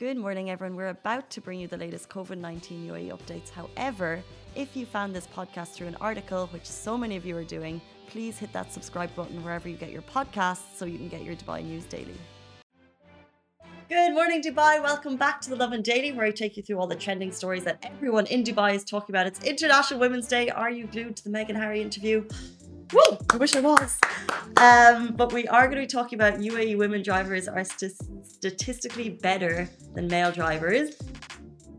Good morning, everyone. We're about to bring you the latest COVID 19 UAE updates. However, if you found this podcast through an article, which so many of you are doing, please hit that subscribe button wherever you get your podcasts so you can get your Dubai news daily. Good morning, Dubai. Welcome back to the Lovin Daily, where I take you through all the trending stories that everyone in Dubai is talking about. It's International Women's Day. Are you glued to the Meghan Harry interview? Woo! I wish I was. Um, but we are going to be talking about UAE women drivers are st statistically better than male drivers.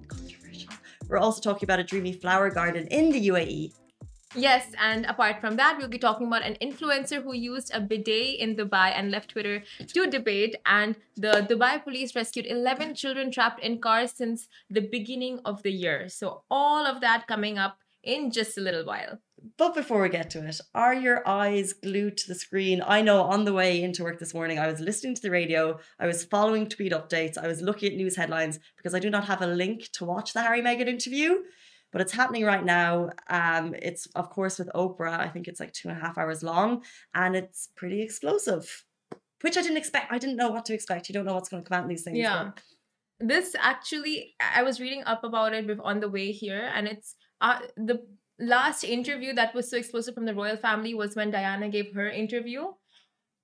Controversial. We're also talking about a dreamy flower garden in the UAE. Yes, and apart from that, we'll be talking about an influencer who used a bidet in Dubai and left Twitter to debate. And the Dubai police rescued 11 children trapped in cars since the beginning of the year. So, all of that coming up in just a little while. But before we get to it, are your eyes glued to the screen? I know on the way into work this morning, I was listening to the radio, I was following tweet updates, I was looking at news headlines because I do not have a link to watch the Harry Meghan interview. But it's happening right now. Um, it's of course with Oprah. I think it's like two and a half hours long, and it's pretty explosive, which I didn't expect. I didn't know what to expect. You don't know what's going to come out in these things. Yeah, but. this actually, I was reading up about it on the way here, and it's uh, the last interview that was so explosive from the royal family was when Diana gave her interview.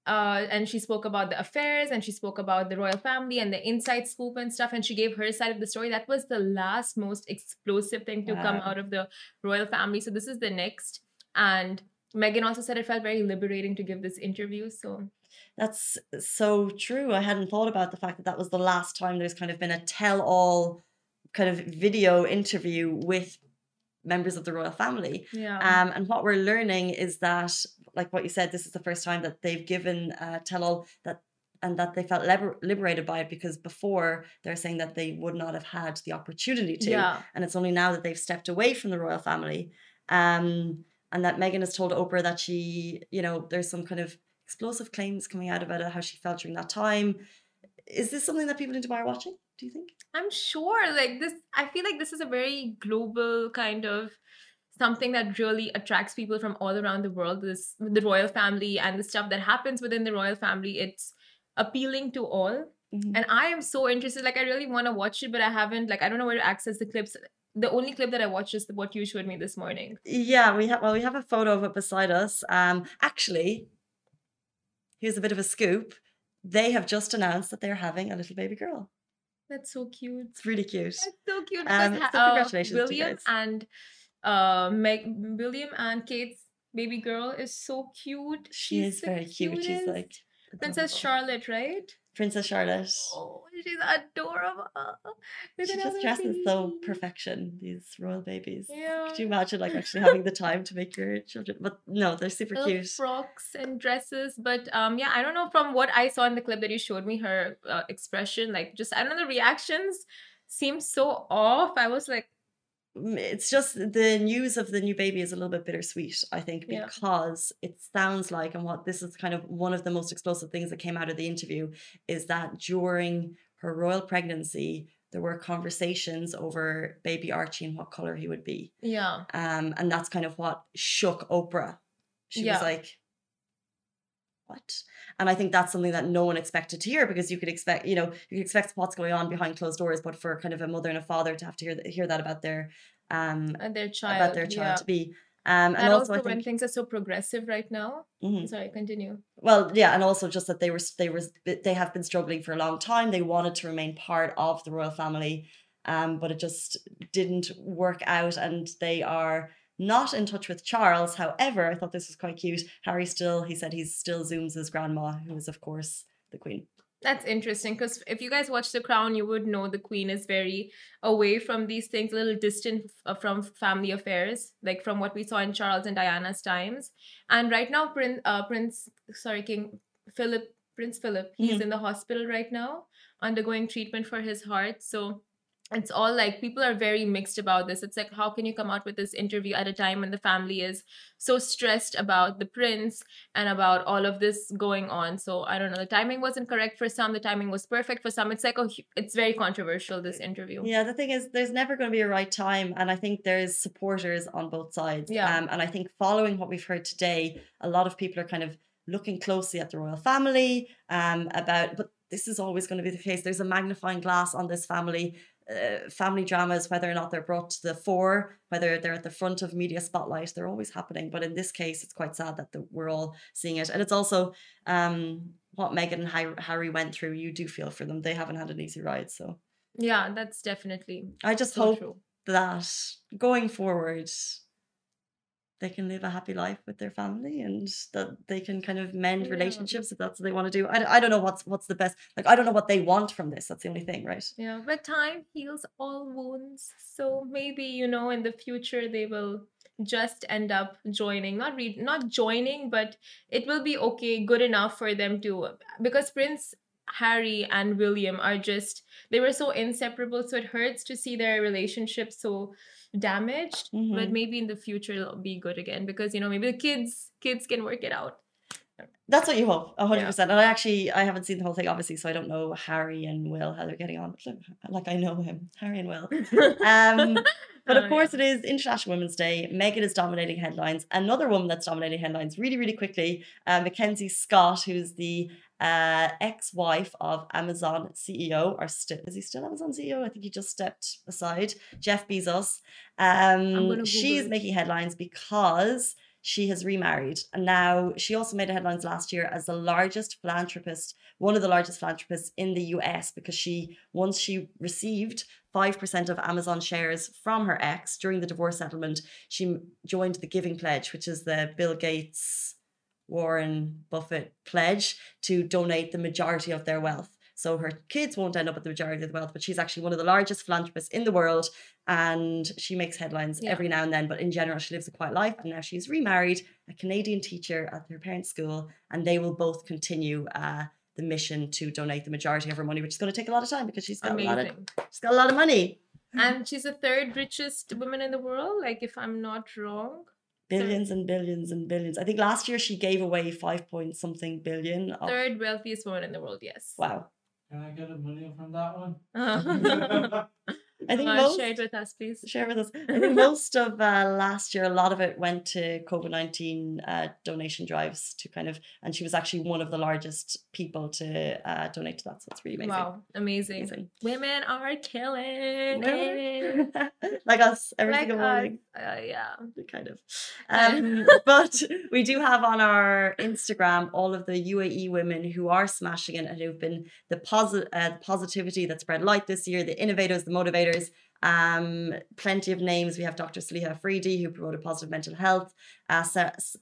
Uh, and she spoke about the affairs and she spoke about the royal family and the inside scoop and stuff. And she gave her side of the story. That was the last most explosive thing to wow. come out of the royal family. So this is the next. And Meghan also said it felt very liberating to give this interview. So that's so true. I hadn't thought about the fact that that was the last time there's kind of been a tell all kind of video interview with members of the royal family. Yeah. Um, and what we're learning is that, like what you said, this is the first time that they've given uh, tell all that and that they felt liber- liberated by it because before they're saying that they would not have had the opportunity to. Yeah. And it's only now that they've stepped away from the royal family. Um, and that Meghan has told Oprah that she, you know, there's some kind of explosive claims coming out about it, how she felt during that time. Is this something that people in Dubai are watching? Do you think? I'm sure. Like this, I feel like this is a very global kind of something that really attracts people from all around the world. This the royal family and the stuff that happens within the royal family. It's appealing to all. Mm-hmm. And I am so interested. Like I really want to watch it, but I haven't. Like I don't know where to access the clips. The only clip that I watched is what you showed me this morning. Yeah, we have. Well, we have a photo of it beside us. Um, actually, here's a bit of a scoop. They have just announced that they're having a little baby girl. That's so cute. It's really cute. That's so cute. Um, so congratulations, uh, William and uh, Meg, William and Kate's baby girl is so cute. She She's is very cute. She's like Princess Charlotte, right? Princess Charlotte. Oh, she's adorable. She just dresses so perfection, these royal babies. Yeah. Could you imagine like actually having the time to make your children? But no, they're super Little cute. Frocks and dresses. But um yeah, I don't know from what I saw in the clip that you showed me, her uh, expression, like just I don't know, the reactions seemed so off. I was like, it's just the news of the new baby is a little bit bittersweet, I think, because yeah. it sounds like, and what this is kind of one of the most explosive things that came out of the interview is that during her royal pregnancy, there were conversations over baby Archie and what color he would be. Yeah. Um, and that's kind of what shook Oprah. She yeah. was like, what? And I think that's something that no one expected to hear because you could expect, you know, you could expect what's going on behind closed doors, but for kind of a mother and a father to have to hear hear that about their um and their child about their child yeah. to be. Um, and, and also, also when think, things are so progressive right now. Mm-hmm. Sorry, continue. Well, yeah, and also just that they were they were they have been struggling for a long time. They wanted to remain part of the royal family, um, but it just didn't work out, and they are not in touch with Charles. However, I thought this was quite cute. Harry still, he said he still zooms his grandma, who is, of course, the Queen. That's interesting because if you guys watch The Crown, you would know the Queen is very away from these things, a little distant from family affairs, like from what we saw in Charles and Diana's times. And right now, Prince, uh, Prince, sorry, King Philip, Prince Philip, he's mm-hmm. in the hospital right now, undergoing treatment for his heart. So it's all like people are very mixed about this. It's like, how can you come out with this interview at a time when the family is so stressed about the prince and about all of this going on? So I don't know. The timing wasn't correct for some. The timing was perfect for some. It's like, oh, it's very controversial, this interview. Yeah, the thing is, there's never going to be a right time. And I think there's supporters on both sides. Yeah. Um, and I think following what we've heard today, a lot of people are kind of looking closely at the royal family um, about, but this is always going to be the case. There's a magnifying glass on this family. Uh, family dramas, whether or not they're brought to the fore, whether they're at the front of media spotlight, they're always happening. But in this case, it's quite sad that the, we're all seeing it. And it's also um, what Meghan and Harry went through. You do feel for them. They haven't had an easy ride. So, yeah, that's definitely. I just so hope true. that going forward, they can live a happy life with their family and that they can kind of mend yeah. relationships if that's what they want to do. I, I don't know what's what's the best. Like I don't know what they want from this. That's the only thing, right? Yeah, but time heals all wounds. So maybe you know in the future they will just end up joining not read not joining but it will be okay good enough for them to uh, because prince harry and william are just they were so inseparable so it hurts to see their relationship so damaged mm-hmm. but maybe in the future it'll be good again because you know maybe the kids kids can work it out that's what you hope 100% yeah. and i actually i haven't seen the whole thing obviously so i don't know harry and will how they're getting on like i know him harry and will um but of oh, course yeah. it is international women's day meghan is dominating headlines another woman that's dominating headlines really really quickly uh, mackenzie scott who's the uh, ex-wife of Amazon CEO, or still is he still Amazon CEO? I think he just stepped aside. Jeff Bezos. Um, she's making headlines because she has remarried, and now she also made headlines last year as the largest philanthropist, one of the largest philanthropists in the U.S. because she once she received five percent of Amazon shares from her ex during the divorce settlement, she joined the Giving Pledge, which is the Bill Gates Warren Buffett pledge to donate the majority of their wealth. So her kids won't end up with the majority of the wealth, but she's actually one of the largest philanthropists in the world and she makes headlines yeah. every now and then. But in general, she lives a quiet life. And now she's remarried, a Canadian teacher at her parents' school, and they will both continue uh, the mission to donate the majority of her money, which is going to take a lot of time because she's got Amazing. a lot of she's got a lot of money. And she's the third richest woman in the world, like if I'm not wrong billions and billions and billions. I think last year she gave away five point something billion. Of... Third wealthiest woman in the world. Yes. Wow. Can I get a million from that one? I think most, share with us, please. Share with us. I think most of uh, last year, a lot of it went to COVID nineteen uh, donation drives to kind of, and she was actually one of the largest people to uh, donate to that. So it's really amazing. Wow, amazing! amazing. Women are killing it. like us every like single morning. Uh, yeah, kind of. Um, but we do have on our Instagram all of the UAE women who are smashing it and who've been the positive uh, positivity that spread light this year, the innovators, the motivators um, plenty of names. We have Dr. Saliha Afridi, who promoted positive mental health. Uh,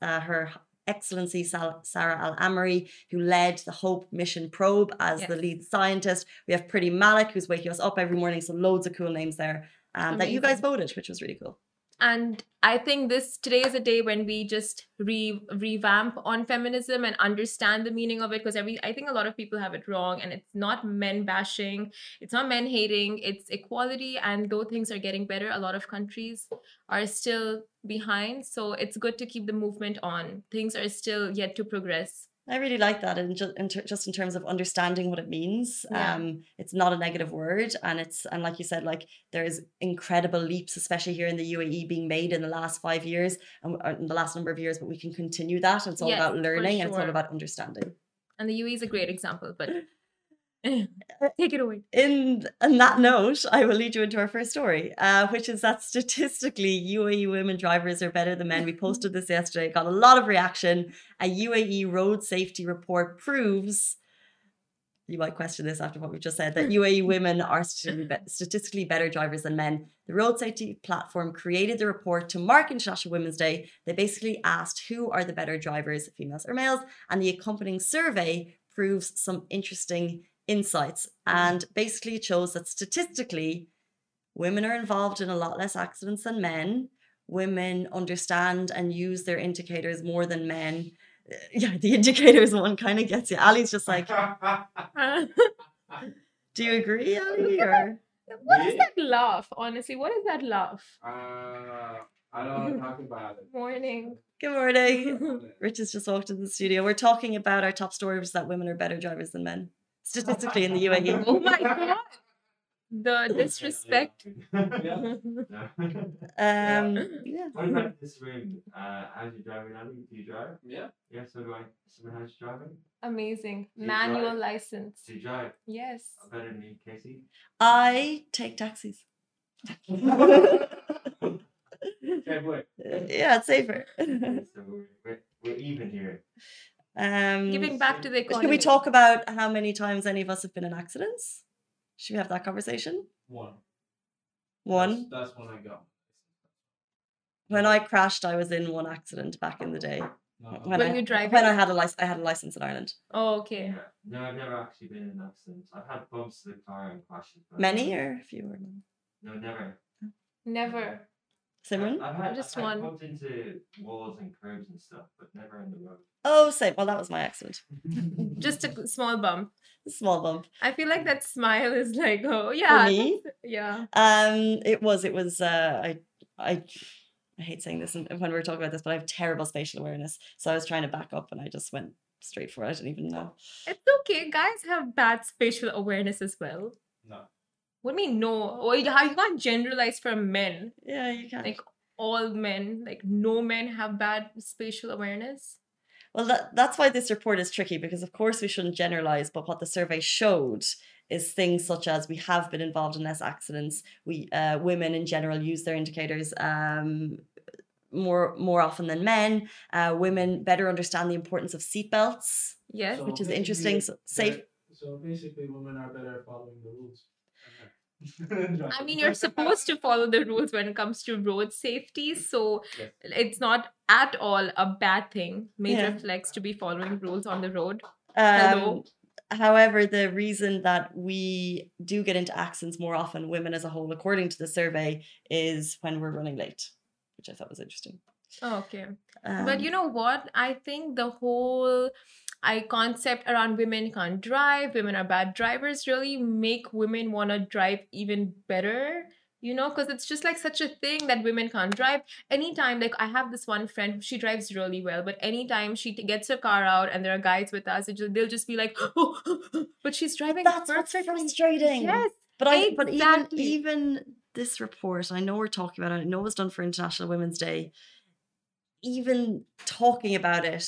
uh, her Excellency Sarah Al Amiri, who led the Hope Mission Probe as yes. the lead scientist. We have Priti Malik, who's waking us up every morning. So loads of cool names there um, that you guys voted, which was really cool and i think this today is a day when we just re revamp on feminism and understand the meaning of it because every i think a lot of people have it wrong and it's not men bashing it's not men hating it's equality and though things are getting better a lot of countries are still behind. So it's good to keep the movement on. Things are still yet to progress I really like that, and just in, ter- just in terms of understanding what it means. Yeah. Um, it's not a negative word, and it's and like you said, like there's incredible leaps, especially here in the UAE, being made in the last five years and in the last number of years. But we can continue that. It's all yes, about learning, sure. and it's all about understanding. And the UAE is a great example, but Take it away. In on that note, I will lead you into our first story, uh, which is that statistically, UAE women drivers are better than men. We posted this yesterday, got a lot of reaction. A UAE road safety report proves. You might question this after what we've just said that UAE women are statistically better drivers than men. The road safety platform created the report to mark International Women's Day. They basically asked who are the better drivers, females or males, and the accompanying survey proves some interesting insights. And basically, it shows that statistically, women are involved in a lot less accidents than men. Women understand and use their indicators more than men. Uh, yeah, the indicators one kind of gets you. Ali's just like, do you agree, Ali? Or what is that laugh? Honestly, what is that laugh? Uh, I don't want to talk about it. Morning. Good morning. Rich has just walked into the studio. We're talking about our top stories that women are better drivers than men statistically in the UAE. Oh my god! The disrespect. Yeah. No. Um, yeah. what about this room? Uh, how's your driving, Ali? Do you drive? Yeah. Yeah, so do I. Someone how's your driving? Amazing. Do Manual drive? license. Do you drive? Yes. Better than me, Casey. I take taxis. Okay, boy. yeah, it's safer. so we're, we're, we're even here. Um, Giving back to the economy. Can we talk about how many times any of us have been in accidents? Should we have that conversation? One. One. That's, that's when I got. When I crashed, I was in one accident back in the day. No, When, When I, you drive when? I had a license, I had a license in Ireland. Oh, okay. Yeah. No, I've never actually been in an accident. I've had bumps to the car and crashes. but- Many or fewer? No, never. Never. Simran? I've had, Just I've had one. bumped into walls and curbs and stuff, but never on the road. Oh, same. Well, that was my accident. Just a small bump. Small bump. I feel like that smile is like, oh yeah. For me? that's- Yeah. Um, it was. It was. Uh, I. I. I hate saying this and- when we were talking about this, but I have terrible spatial awareness. So I was trying to back up, and I just went straight for it. I didn't even know. It's okay. Guys have bad spatial awareness as well. no. What do you mean no? Or you you can't generalize for men. Yeah, you can't. Like all men, like no men have bad spatial awareness. Well, that, that's why this report is tricky because, of course, we shouldn't generalize. But what the survey showed is things such as we have been involved in less accidents. We uh, women in general use their indicators um, more more often than men. Uh, women better understand the importance of seatbelts, Yes. So which is interesting. So, safe. So basically, women are better at following the rules. Than men. I mean, you're supposed to follow the rules when it comes to road safety. So Yes. it's not at all a bad thing. Major Yeah. flex to be following rules on the road. Um, Hello. However, the reason that we do get into accidents more often, women as a whole, according to the survey, is when we're running late, which I thought was interesting. Oh, okay. Um, but you know what? I think the whole I concept around women can't drive, women are bad drivers really make women want to drive even better. You know, because it's just like such a thing that women can't drive. Anytime, like I have this one friend, she drives really well, but anytime she t- gets her car out and there are guys with us, just, they'll just be like, oh, but she's driving that's what's perfectly. frustrating. Yes, But I, but even even this report, I know we're talking about it. I know it was done for International Women's Day. Even talking about it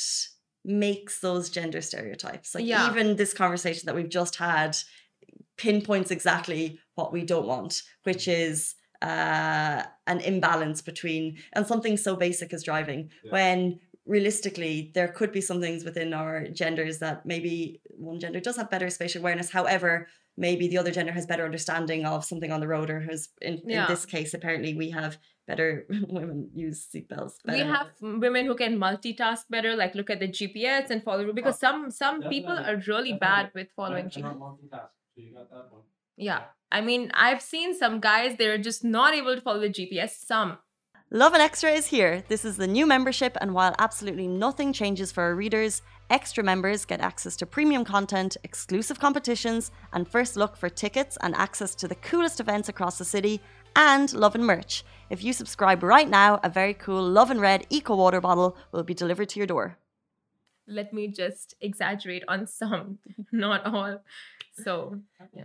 makes those gender stereotypes. Like Yeah. even this conversation that we've just had pinpoints exactly what we don't want, which is uh, an imbalance between and something so basic as driving. Yeah. When realistically, there could be some things within our genders that maybe one gender does have better spatial awareness. However, maybe the other gender has better understanding of something on the road, or has in, in this case, apparently we have better women use seatbelts. we have women who can multitask better, like look at the GPS and follow because oh, some some people are really bad with following GPS. cannot multitask, so you got that one. Yeah. I mean, I've seen some guys, they're just not able to follow the GPS. Some. Lovin Extra is here. This is the new membership, and while absolutely nothing changes for our readers, extra members get access to premium content, exclusive competitions, and first look for tickets and access to the coolest events across the city, and Lovin merch. If you subscribe right now, a very cool Lovin Red Eco Water bottle will be delivered to your door. Let me just exaggerate on some, not all. So, Yeah.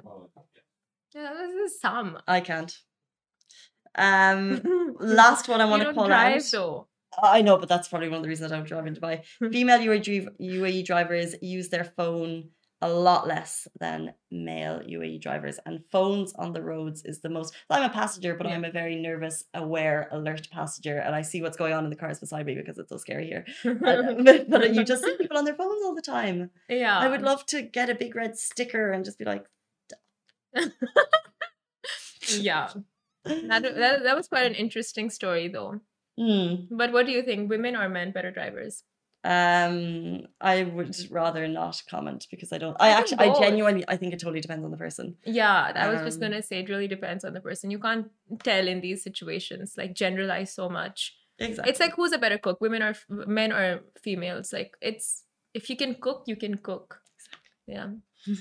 Yeah, this is some. I can't. Um, last one I want to call drive, out. though. I know, but that's probably one of the reasons I don't drive in Dubai. Female UAE, UAE drivers use their phone a lot less than male UAE drivers, and phones on the roads is the most. I'm a passenger, but Yeah. I'm a very nervous, aware, alert passenger, and I see what's going on in the cars beside me because it's so scary here. But, but you just see people on their phones all the time. yeah. I would love to get a big red sticker and just be like, yeah. That, that, that was quite an interesting story, though. hmm. But what do you think? Women or men better drivers? Um, I would rather not comment because I don't. I, I actually, I genuinely, I think it totally depends on the person. Yeah, I was just Um, gonna say it really depends on the person. You can't tell in these situations, like generalize so much. Exactly. It's like who's a better cook, women or men or females? Like it's if you can cook, you can cook. Yeah.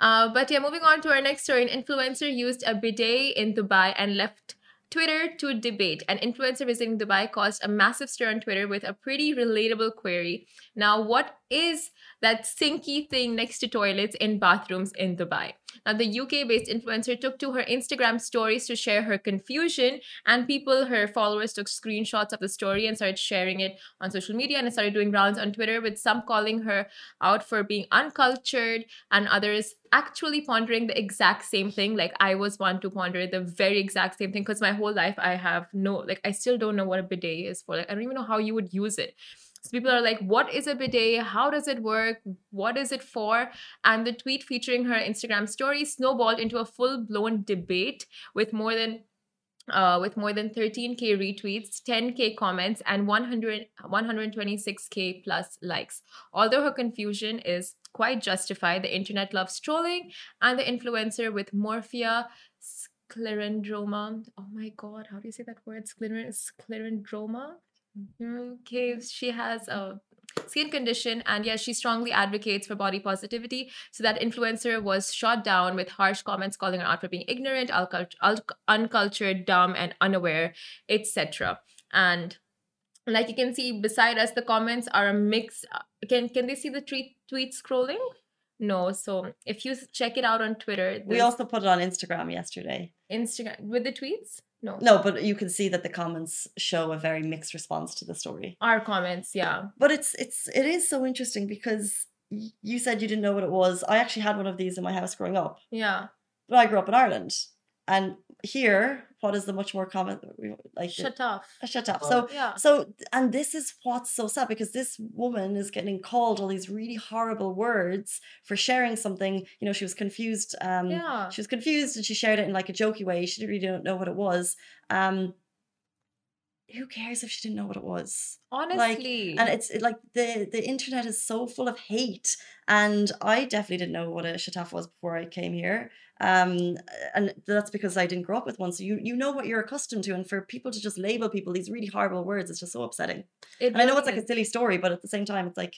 Uh, but yeah, moving on to our next story. An influencer used a bidet in Dubai and left Twitter to debate. An influencer visiting Dubai caused a massive stir on Twitter with a pretty relatable query. Now, what is that sinky thing next to toilets in bathrooms in Dubai. Now, the UK based influencer took to her Instagram stories to share her confusion, and people, her followers, took screenshots of the story and started sharing it on social media and started doing rounds on Twitter, with some calling her out for being uncultured and others actually pondering the exact same thing. Like, I was one to ponder the very exact same thing because my whole life I have no, like, I still don't know what a bidet is for. Like, I don't even know how you would use it. So people are like, what is a bidet? How does it work? What is it for? And the tweet featuring her Instagram story snowballed into a full-blown debate with more than uh, with more than 13k retweets, 10k comments, and 100 126k plus likes. Although her confusion is quite justified, the internet loves trolling, and the influencer with morphea sclerendroma. Oh my god, how do you say that word? Scler- Sclerendroma? Mm-hmm. Okay, she has a skin condition and yes she strongly advocates for body positivity. So that influencer was shot down with harsh comments calling her out for being ignorant uncultured dumb and unaware etc and like you can see beside us the comments are a mix uh, can can they see the tweet tweet scrolling? No. So if you check it out on twitter we also put it on instagram yesterday. Instagram with the tweets no. No, but you can see that the comments show a very mixed response to the story. Our comments, yeah. But it's it's it is so interesting because you said you didn't know what it was. I actually had one of these in my house growing up. Yeah. But I grew up in Ireland. And here, what is the much more common like shut off? shut up. So yeah. So and this is what's so sad because this woman is getting called all these really horrible words for sharing something. You know, she was confused. Um, yeah. She was confused and she shared it in like a jokey way. She really didn't really know what it was. Um, who cares if she didn't know what it was? Honestly like, and it's it, like the the internet is so full of hate and i definitely didn't know what a shataf was before i came here. Um and that's because i didn't grow up with one. So you you know what you're accustomed to and for people to just label people these really horrible words it's just so upsetting. It really i know it's like is. a silly story but at the same time it's like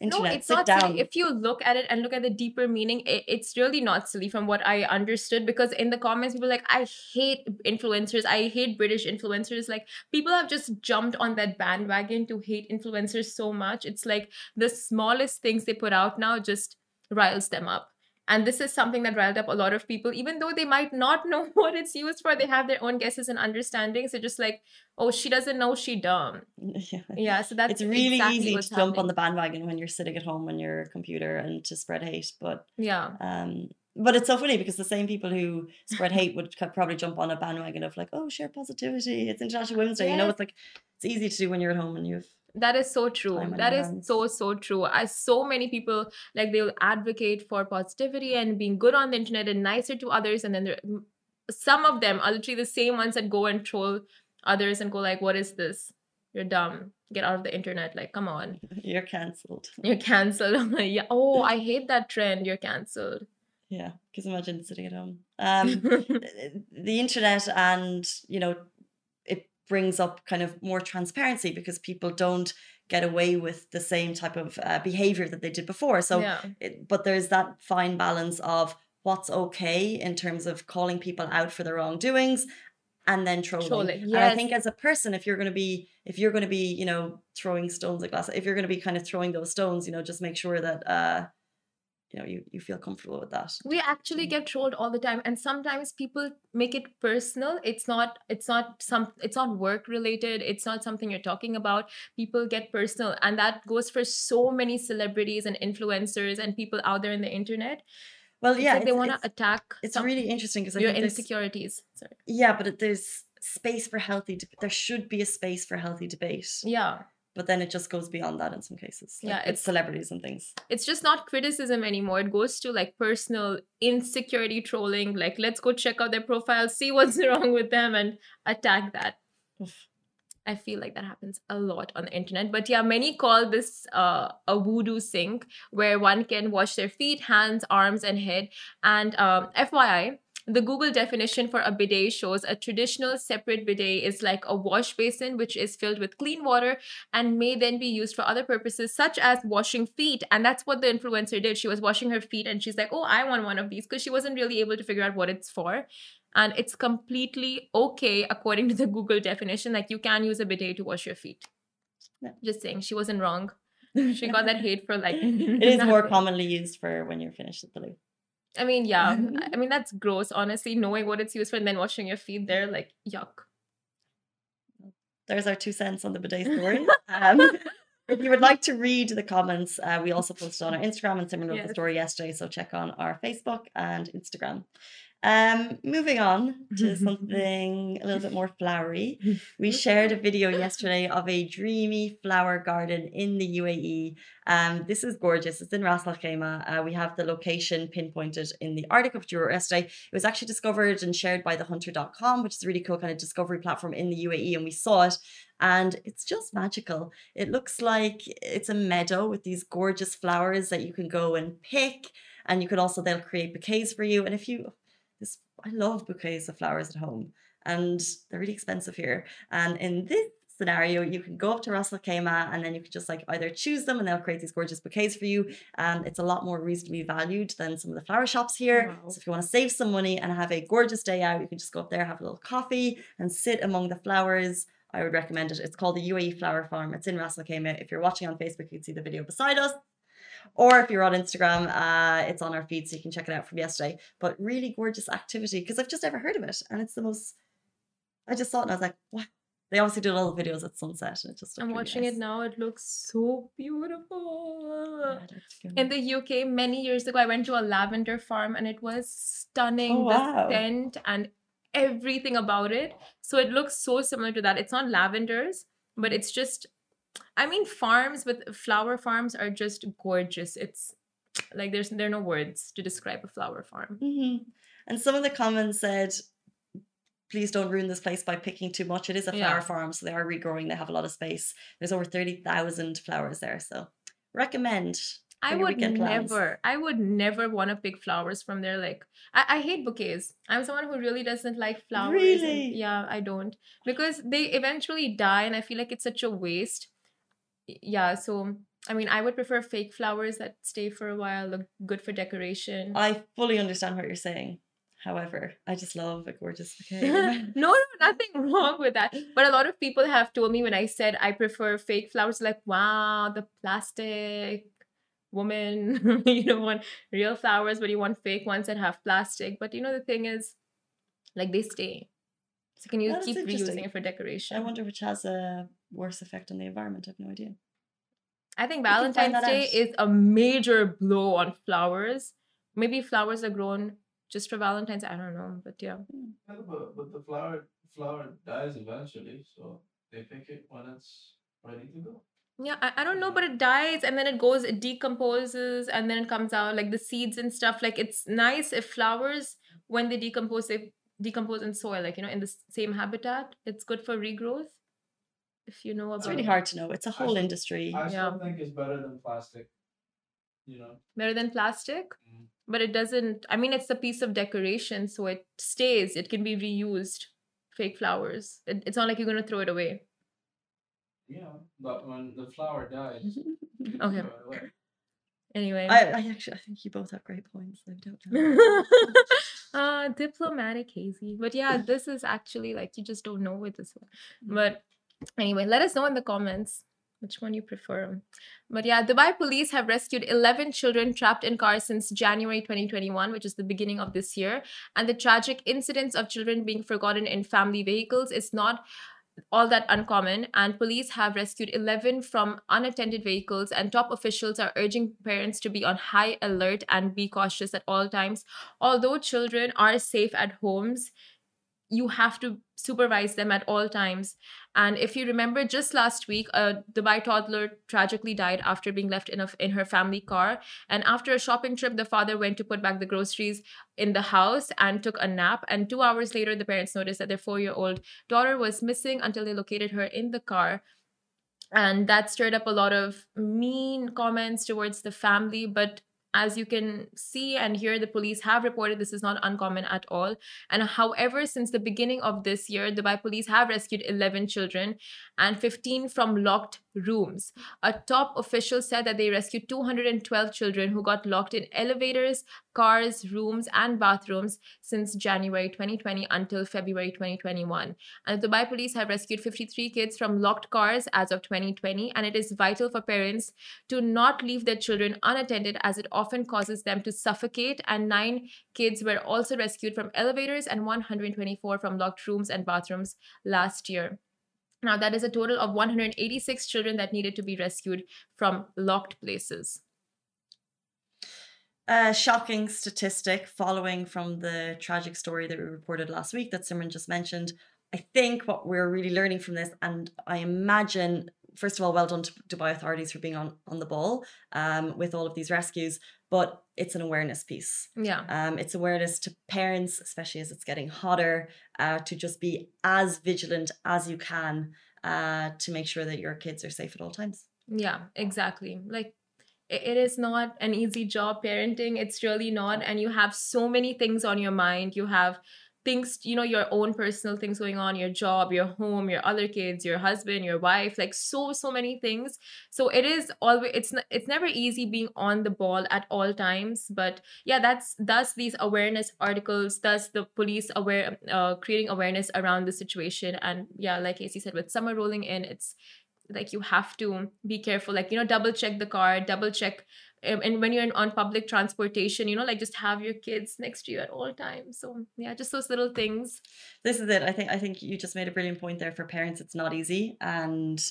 Internet, no, it's not down. silly. If you look at it and look at the deeper meaning, it, it's really not silly from what I understood. Because in the comments, people like, I hate influencers. I hate British influencers. Like people have just jumped on that bandwagon to hate influencers so much. It's like the smallest things they put out now just riles them up. And this is something that riled up a lot of people, even though they might not know what it's used for. They have their own guesses and understandings. They're just like, oh, she doesn't know, she dumb. Yeah. yeah so that's it's really exactly easy to happening. jump on the bandwagon when you're sitting at home on your computer and to spread hate. But yeah, um, but it's so funny because the same people who spread hate would probably jump on a bandwagon of like, oh, share positivity. It's International Women's Day. Yes. You know, it's like it's easy to do when you're at home and you've that is so true. That is so so true. I so many people like they will advocate for positivity and being good on the internet and nicer to others and then there, some of them are literally the same ones that go and troll others and go like what is this? You're dumb. Get out of the internet. Like come on. You're cancelled you're cancelled yeah oh i hate that trend. You're cancelled yeah because imagine sitting at home. Um the internet and you know brings up kind of more transparency because people don't get away with the same type of uh, behavior that they did before so yeah. it, but there's that fine balance of what's okay in terms of calling people out for their wrongdoings and then trolling. trolling yes. And I think as a person, if you're going to be, if you're going to be, you know, throwing stones at glass, if you're going to be kind of throwing those stones, you know, just make sure that, uh, you know you, you feel comfortable with that. We actually get trolled all the time and sometimes people make it personal. It's not it's not some it's not work related. It's not something you're talking about. People get personal and that goes for so many celebrities and influencers and people out there in the internet. Well yeah like they want to attack it's really interesting because your insecurities. Sorry. yeah but there's space for healthy there should be a space for healthy debate. Yeah but then it just goes beyond that in some cases. Like yeah, it's, it's celebrities and things. It's just not criticism anymore. It goes to like personal insecurity trolling. Like, let's go check out their profile, see what's wrong with them, and attack that. I feel like that happens a lot on the internet. But yeah, many call this uh, a voodoo sink where one can wash their feet, hands, arms, and head. And um, FYI, the Google definition for a bidet shows a traditional separate bidet is like a wash basin which is filled with clean water and may then be used for other purposes such as washing feet. And that's what the influencer did. She was washing her feet and she's like, oh, I want one of these because she wasn't really able to figure out what it's for. And it's completely okay according to the Google definition. Like you can use a bidet to wash your feet. Just saying, she wasn't wrong. She got that hate for like. It is more commonly used for when you're finished at the loo. I mean, yeah. I- mean, that's gross, honestly, knowing what it's used for and then washing your feet there, like, yuck. There's our two cents on the bidet story. Um, if you would like to read the comments, uh, we also posted on our Instagram and similar with the story yesterday. So check on our Facebook and Instagram. Um, moving on to something a little bit more flowery. We shared a video yesterday of a dreamy flower garden in the UAE. Um, this is gorgeous. It's in Ras Al Khaimah. Uh, we have the location pinpointed in the article which you yesterday. It was actually discovered and shared by thehunter.com, which is a really cool kind of discovery platform in the UAE, and we saw it. And it's just magical. It looks like it's a meadow with these gorgeous flowers that you can go and pick. And you could also, they'll create bouquets for you. And if you, this, I love bouquets of flowers at home and they're really expensive here. And in this scenario, you can go up to Ras Al Khaimah and then you can just like either choose them and they'll create these gorgeous bouquets for you. And it's a lot more reasonably valued than some of the flower shops here. Wow. So if you want to save some money and have a gorgeous day out, you can just go up there, have a little coffee and sit among the flowers. I would recommend it. It's called the UAE Flower Farm. It's in Ras Al Khaimah. If you're watching on Facebook, you can see the video beside us. Or if you're on Instagram, uh, it's on our feed, so you can check it out from yesterday. But really gorgeous activity because I've just never heard of it, and it's the most. I just saw it and I was like, "What?" They obviously do all the videos at sunset, and it just. I'm really watching nice. it now. It looks so beautiful. Yeah. In the UK, many years ago, I went to a lavender farm and it was stunning. Oh, wow. The scent and everything about it. So it looks so similar to that. It's not lavenders, but it's just, I mean, farms with flower farms are just gorgeous. It's like there's there are no words to describe a flower farm. hmm And some of the comments said, please don't ruin this place by picking too much. It is a flower Yeah. farm, so they are regrowing. They have a lot of space. There's over 30,000 flowers there. So recommend. I would never, I would never want to pick flowers from there. Like, I, I hate bouquets. I'm someone who really doesn't like flowers. Really? yeah, I don't. Because they eventually die, and I feel like it's such a waste. Yeah, so, I mean, I would prefer fake flowers that stay for a while, look good for decoration. I fully understand what you're saying. However, I just love a gorgeous bouquet. no, no, nothing wrong with that. But a lot of people have told me when I said I prefer fake flowers, like, wow, the plastic woman, you don't want real flowers, but you want fake ones that have plastic. But you know, the thing is, like, they stay. So can you That is keep reusing it for decoration? I wonder which has a worse effect on the environment. I have no idea. I think We can find Valentine's Day out. is a major blow on flowers. Maybe flowers are grown just for Valentine's. I don't know, but yeah. Hmm. Yeah, but, but the flower flower dies eventually, so they pick it when it's ready to go. Yeah, I, I don't know, but it dies and then it goes, it decomposes and then it comes out like the seeds and stuff. Like it's nice if flowers, when they decompose, they decompose in soil, like, you know, in the same habitat. It's good for regrowth. If you know about It's really hard to know. It's a whole still- industry. I Yeah. still think it's better than plastic. You know. Better than plastic, Mm. but it doesn't, I mean, it's a piece of decoration, so it stays, it can be reused. Fake flowers. It, it's not like you're going to throw it away. Yeah, but when the flower dies, Okay. throw it away. Anyway. I, I actually I think you both have great points. I don't know. uh diplomatic hazy but yeah this is actually like you just don't know with this one. But anyway let us know in the comments which one you prefer. But yeah dubai police have rescued 11 children trapped in cars since january 2021 which is the beginning of this year. And the tragic incidents of children being forgotten in family vehicles is not all that uncommon, and police have rescued 11 from unattended vehicles. And top officials are urging parents to be on high alert and be cautious at all times. Although children are safe at homes, you have to supervise them at all times. And if you remember, just last week, a Dubai toddler tragically died after being left in, a, in her family car. And after a shopping trip, the father went to put back the groceries in the house and took a nap. And two hours later, the parents noticed that their four year old daughter was missing until they located her in the car. And that stirred up a lot of mean comments towards the family. But as you can see and hear, the police have reported this is not uncommon at all. And however, since the beginning of this year, Dubai police have rescued 11 children and 15 from locked rooms. A top official said that they rescued 212 children who got locked in elevators, cars, rooms, and bathrooms since January 2020 until February 2021. And the Dubai police have rescued 53 kids from locked cars as of 2020, and it is vital for parents to not leave their children unattended as it often causes them to suffocate. And nine kids were also rescued from elevators and 124 from locked rooms and bathrooms last year. Now, that is a total of 186 children that needed to be rescued from locked places. A shocking statistic following from the tragic story that we reported last week that Simran just mentioned. I think what we're really learning from this, and I imagine, first of all, well done to Dubai authorities for being on, on the ball um, with all of these rescues, but it's an awareness piece. Yeah. Um, it's awareness to parents, especially as it's getting hotter, uh, to just be as vigilant as you can uh, to make sure that your kids are safe at all times. Yeah, exactly. Like it is not an easy job parenting it's really not and you have so many things on your mind. You have things you know your own personal things going on your job your home your other kids your husband your wife like so so many things. So it is always it's not it's never easy being on the ball at all times but yeah that's thus these awareness articles thus the police aware uh, creating awareness around the situation. And yeah like Casey said with summer rolling in it's like you have to be careful like you know double check the car double check um, and when you're on public transportation you know like just have your kids next to you at all times. So yeah just those little things. This is it. I think i think you just made a brilliant point there. For parents it's not easy and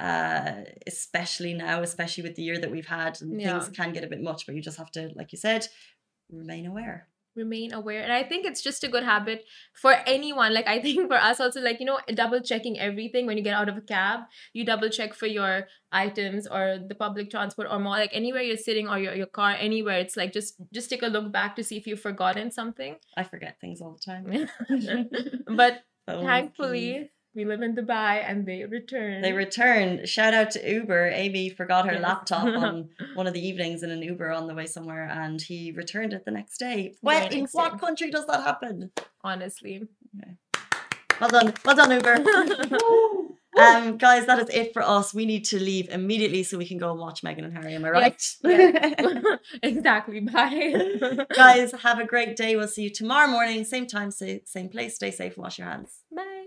uh especially now especially with the year that we've had and Yeah. things can get a bit much but you just have to like you said remain aware remain aware and i think it's just a good habit for anyone like i think for us also like you know double checking everything when you get out of a cab you double check for your items or the public transport or more like anywhere you're sitting or your, your car anywhere it's like just just take a look back to see if you've forgotten something. I forget things all the time. But thankfully we live in dubai and they return they return shout out to uber amy forgot her Yes. laptop on one of the evenings in an uber on the way somewhere and he returned it the next day where in what country does that happen honestly Okay. well done well done uber Um, guys, that is it for us. We need to leave immediately so we can go and watch Meghan and Harry. Am I right? Yes. exactly bye guys, have a great day. We'll see you tomorrow morning, same time, same place. Stay safe and wash your hands. bye